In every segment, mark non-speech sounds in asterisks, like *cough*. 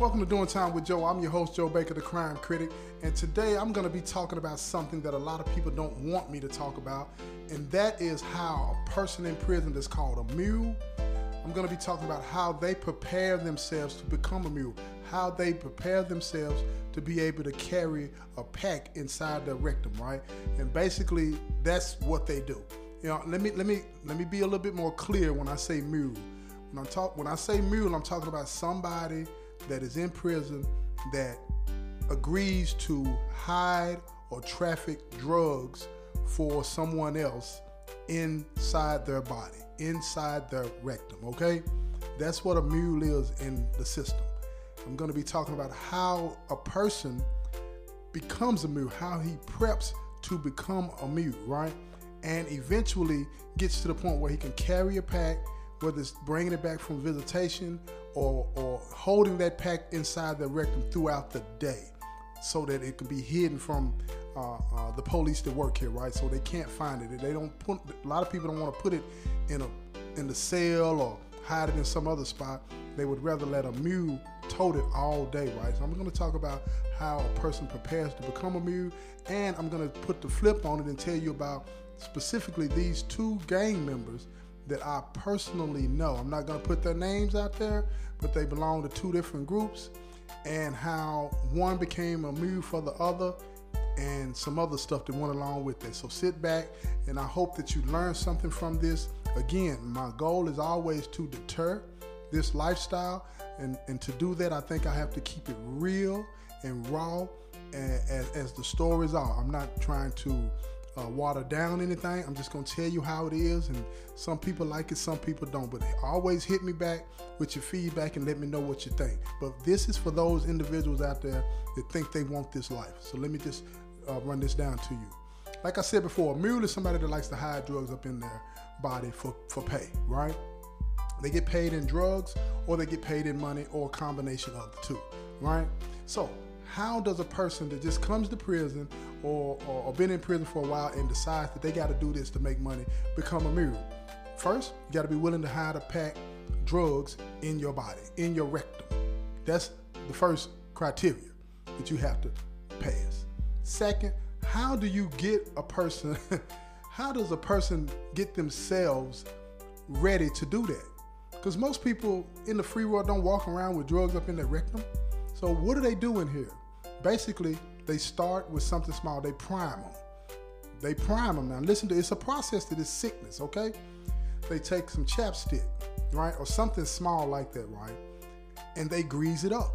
Welcome to Doing Time with Joe. I'm your host, Joe Baker, the crime critic, and today I'm going to be talking about something that a lot of people don't want me to talk about, and that is how a person in prison that's called a mule. I'm going to be talking about how they prepare themselves to become a mule, how they prepare themselves to be able to carry a pack inside their rectum, right? And basically, that's what they do. You know, let me let me let me be a little bit more clear when I say mule. When I talk when I say mule, I'm talking about somebody that is in prison that agrees to hide or traffic drugs for someone else inside their body, inside their rectum, okay? That's what a mule is in the system. I'm going to be talking about how a person becomes a mule, how he preps to become a mule, right? And eventually gets to the point where he can carry a pack, whether it's bringing it back from visitation or, or holding that pack inside the rectum throughout the day so that it can be hidden from uh, uh, the police that work here, right? So they can't find it. They don't put. A lot of people don't want to put it in a in the cell or hide it in some other spot. They would rather let a mule tote it all day, right? So I'm going to talk about how a person prepares to become a mule, and I'm going to put the flip on it and tell you about specifically these two gang members that I personally know. I'm not going to put their names out there, but they belong to two different groups and how one became a mule for the other and some other stuff that went along with it. So sit back and I hope that you learn something from this. Again, my goal is always to deter this lifestyle and, and to do that I think I have to keep it real and raw as, as the stories are. I'm not trying to uh, water down anything. I'm just gonna tell you how it is, and some people like it, some people don't. But they always hit me back with your feedback and let me know what you think. But this is for those individuals out there that think they want this life. So let me just uh, run this down to you. Like I said before, a mule is somebody that likes to hide drugs up in their body for, for pay, right? They get paid in drugs or they get paid in money or a combination of the two, right? So how does a person that just comes to prison or, or, or been in prison for a while and decides that they got to do this to make money become a mule? First, you got to be willing to hide a pack drugs in your body, in your rectum. That's the first criteria that you have to pass. Second, how do you get a person, *laughs* how does a person get themselves ready to do that? Because most people in the free world don't walk around with drugs up in their rectum. So what are they doing here? Basically, they start with something small. They prime them. They prime them. Now listen to it's a process to this sickness, okay? They take some chapstick, right, or something small like that, right, and they grease it up.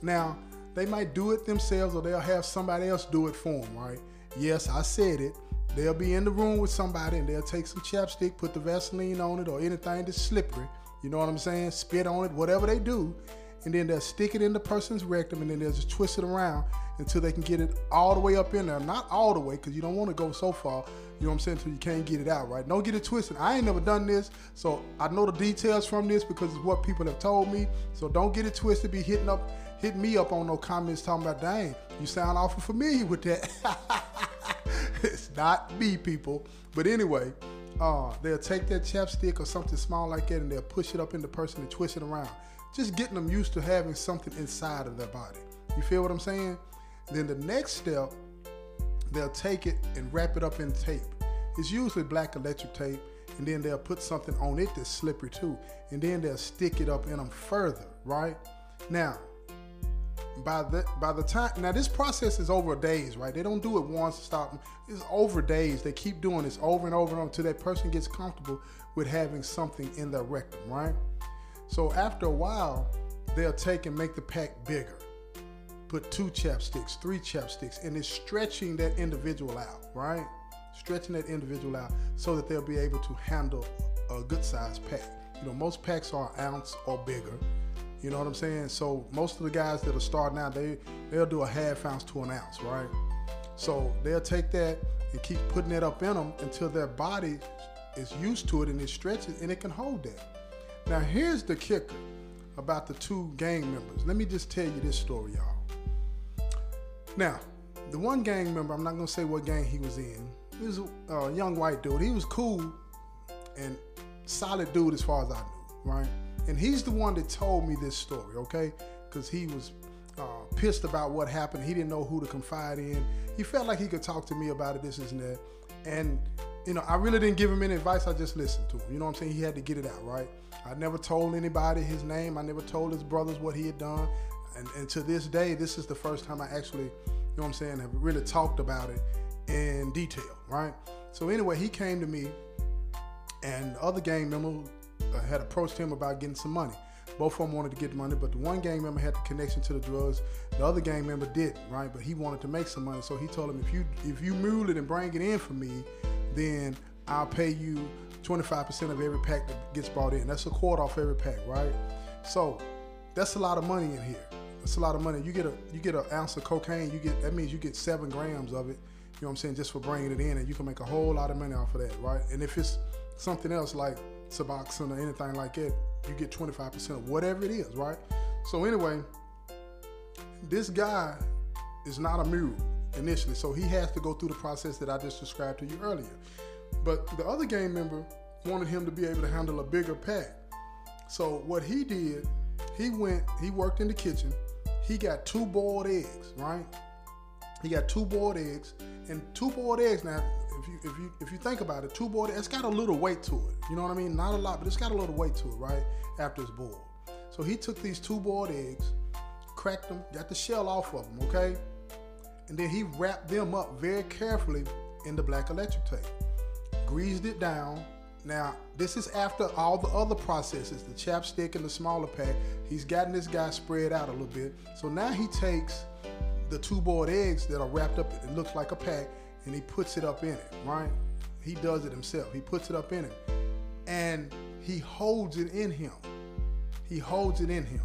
Now they might do it themselves, or they'll have somebody else do it for them, right? Yes, I said it. They'll be in the room with somebody and they'll take some chapstick, put the Vaseline on it, or anything that's slippery. You know what I'm saying? Spit on it, whatever they do, and then they'll stick it in the person's rectum and then they'll just twist it around until they can get it all the way up in there. Not all the way, because you don't want to go so far, you know what I'm saying, until you can't get it out, right? Don't get it twisted. I ain't never done this, so I know the details from this because it's what people have told me. So don't get it twisted, be hitting up, hit me up on no comments talking about, dang, you sound awful familiar with that. *laughs* it's not me, people. But anyway, uh, they'll take that chapstick or something small like that and they'll push it up in the person and twist it around just getting them used to having something inside of their body. You feel what I'm saying? Then the next step, they'll take it and wrap it up in tape. It's usually black electric tape, and then they'll put something on it that's slippery too, and then they'll stick it up in them further, right? Now, by the by the time now this process is over days, right? They don't do it once stop. It's over days. They keep doing this over and over and over until that person gets comfortable with having something in their rectum, right? So after a while, they'll take and make the pack bigger. Put two chapsticks, three chapsticks, and it's stretching that individual out, right? Stretching that individual out so that they'll be able to handle a good sized pack. You know, most packs are ounce or bigger. You know what I'm saying? So most of the guys that are starting out, they they'll do a half ounce to an ounce, right? So they'll take that and keep putting it up in them until their body is used to it and it stretches and it can hold that. Now, here's the kicker about the two gang members. Let me just tell you this story, y'all. Now, the one gang member, I'm not gonna say what gang he was in. He was a young white dude. He was cool and solid dude as far as I knew, right? And he's the one that told me this story, okay? because he was uh, pissed about what happened. He didn't know who to confide in. He felt like he could talk to me about it, this, this, and that. And, you know, I really didn't give him any advice. I just listened to him. You know what I'm saying? He had to get it out, right? I never told anybody his name. I never told his brothers what he had done. And, and to this day, this is the first time I actually, you know what I'm saying, have really talked about it in detail, right? So anyway, he came to me, and the other gang member uh, had approached him about getting some money. Both of them wanted to get money, but the one gang member had the connection to the drugs. The other gang member didn't, right? But he wanted to make some money, so he told him, if you if you mule it and bring it in for me, then I'll pay you 25% of every pack that gets brought in. That's a quarter off every pack, right? So that's a lot of money in here. That's a lot of money. You get a you get an ounce of cocaine. You get that means you get seven grams of it. You know what I'm saying? Just for bringing it in, and you can make a whole lot of money off of that, right? And if it's something else like Suboxone or anything like that, you get 25% of whatever it is, right? So anyway, this guy is not a mule initially, so he has to go through the process that I just described to you earlier. But the other gang member wanted him to be able to handle a bigger pack. So what he did, he went, he worked in the kitchen. He got two boiled eggs, right? He got two boiled eggs, and two boiled eggs. Now, if you if you if you think about it, two boiled, eggs, it's got a little weight to it. You know what I mean? Not a lot, but it's got a little weight to it, right? After it's boiled. So he took these two boiled eggs, cracked them, got the shell off of them, okay, and then he wrapped them up very carefully in the black electric tape greased it down. Now, this is after all the other processes, the chapstick and the smaller pack. He's gotten this guy spread out a little bit. So now he takes the two boiled eggs that are wrapped up, it looks like a pack, and he puts it up in it, right? He does it himself. He puts it up in it. And he holds it in him. He holds it in him.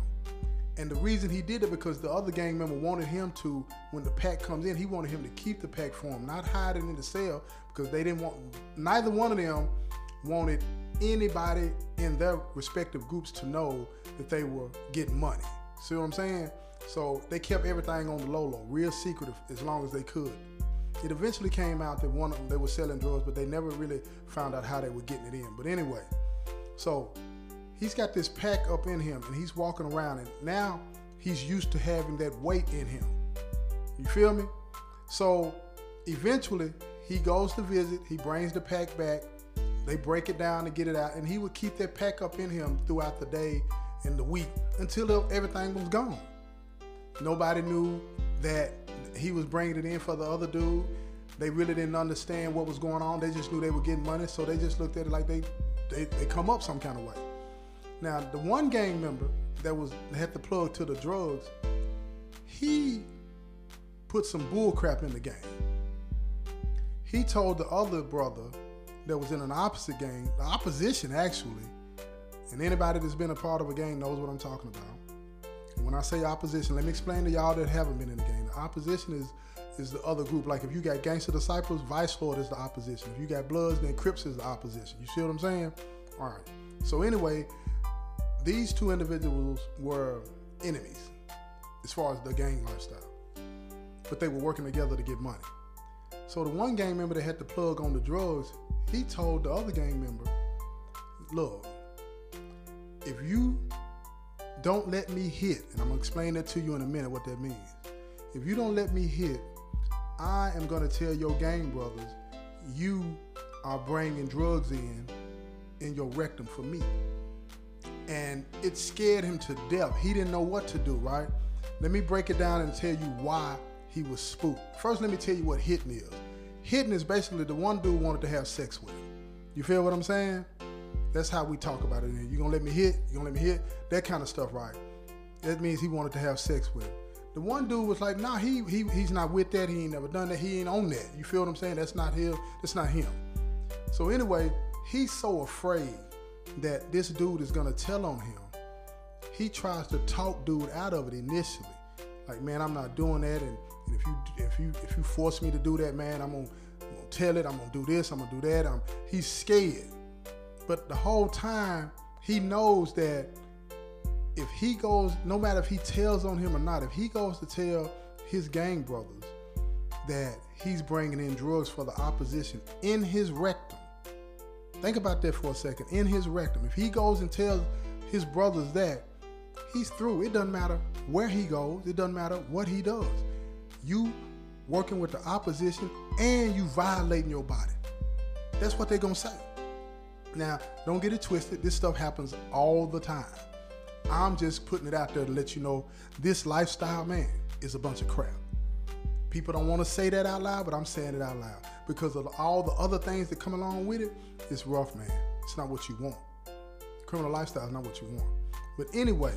And the reason he did it because the other gang member wanted him to, when the pack comes in, he wanted him to keep the pack for him, not hide it in the cell because they didn't want, neither one of them wanted anybody in their respective groups to know that they were getting money. See what I'm saying? So they kept everything on the low low, real secretive as long as they could. It eventually came out that one of them they were selling drugs, but they never really found out how they were getting it in. But anyway, so he's got this pack up in him and he's walking around and now he's used to having that weight in him. You feel me? So eventually he goes to visit, he brings the pack back, they break it down to get it out, and he would keep that pack up in him throughout the day and the week until everything was gone. Nobody knew that he was bringing it in for the other dude. They really didn't understand what was going on. They just knew they were getting money, so they just looked at it like they they, they come up some kind of way. Now, the one gang member that was had the plug to the drugs, he put some bull crap in the game. He told the other brother that was in an opposite gang, the opposition actually, and anybody that's been a part of a gang knows what I'm talking about. And when I say opposition, let me explain to y'all that haven't been in the gang. The opposition is is the other group. Like if you got Gangster Disciples, Vice Lord is the opposition. If you got Bloods, then Crips is the opposition. You see what I'm saying? All right. So anyway, these two individuals were enemies as far as the gang lifestyle, but they were working together to get money. So the one gang member that had the plug on the drugs, he told the other gang member, "Look, if you don't let me hit, and I'm gonna explain that to you in a minute what that means. If you don't let me hit, I am gonna tell your gang brothers you are bringing drugs in in your rectum for me." And it scared him to death. He didn't know what to do, right? Let me break it down and tell you why he was spooked. First, let me tell you what hitting is. Hitting is basically the one dude wanted to have sex with him. You feel what I'm saying? That's how we talk about it. You gonna let me hit? You gonna let me hit? That kind of stuff, right? That means he wanted to have sex with him. The one dude was like, nah, he, he he's not with that. He ain't never done that. He ain't on that. You feel what I'm saying? That's not him. That's not him. So anyway, he's so afraid that this dude is gonna tell on him, he tries to talk dude out of it initially. Like, man, I'm not doing that, and, and if you if you if you force me to do that, man, I'm gonna, I'm gonna tell it. I'm gonna do this. I'm gonna do that. I'm, he's scared, but the whole time he knows that if he goes, no matter if he tells on him or not, if he goes to tell his gang brothers that he's bringing in drugs for the opposition in his rectum Think about that for a second. In his rectum, if he goes and tells his brothers that, he's through. It doesn't matter where he goes. It doesn't matter what he does. You working with the opposition and you violating your body. That's what they're gonna say. Now, don't get it twisted. This stuff happens all the time. I'm just putting it out there to let you know this lifestyle, man, is a bunch of crap. People don't want to say that out loud, but I'm saying it out loud because of all the other things that come along with it. It's rough, man. It's not what you want. Criminal lifestyle is not what you want. But anyway,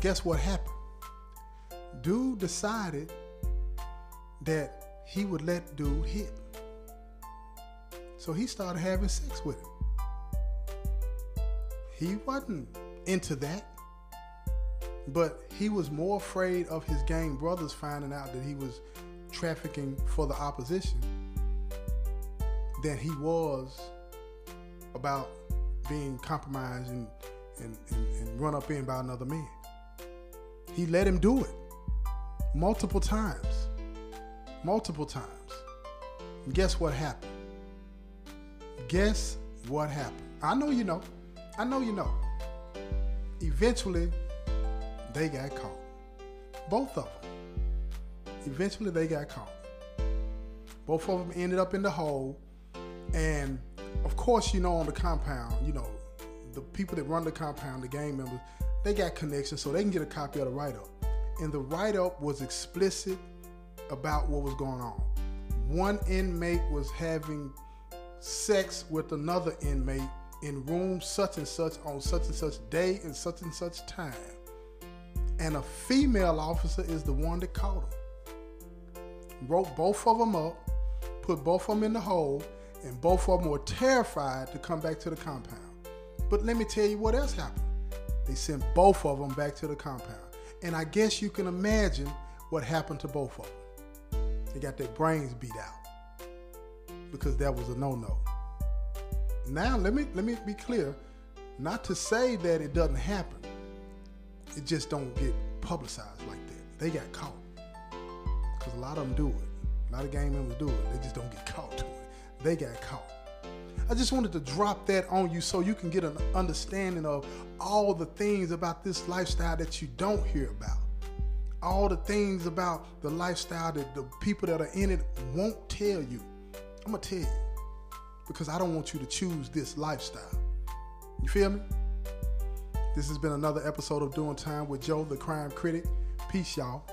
guess what happened? Dude decided that he would let dude hit. So he started having sex with him. He wasn't into that. But he was more afraid of his gang brothers finding out that he was trafficking for the opposition than he was about being compromised and, and, and, and run up in by another man. He let him do it multiple times. Multiple times. And guess what happened? Guess what happened? I know you know. I know you know. Eventually, they got caught. Both of them. Eventually, they got caught. Both of them ended up in the hole. And of course, you know, on the compound, you know, the people that run the compound, the gang members, they got connections so they can get a copy of the write up. And the write up was explicit about what was going on. One inmate was having sex with another inmate in room such and such on such and such day and such and such time. And a female officer is the one that caught him. Wrote both of them up, put both of them in the hole, and both of them were terrified to come back to the compound. But let me tell you what else happened. They sent both of them back to the compound. And I guess you can imagine what happened to both of them. They got their brains beat out because that was a no-no. Now let me let me be clear, not to say that it doesn't happen. It just don't get publicized like that. They got caught because a lot of them do it. A lot of gang members do it. They just don't get caught. *laughs* They got caught. I just wanted to drop that on you so you can get an understanding of all the things about this lifestyle that you don't hear about. All the things about the lifestyle that the people that are in it won't tell you. I'm going to tell you because I don't want you to choose this lifestyle. You feel me? This has been another episode of Doing Time with Joe, the crime critic. Peace, y'all.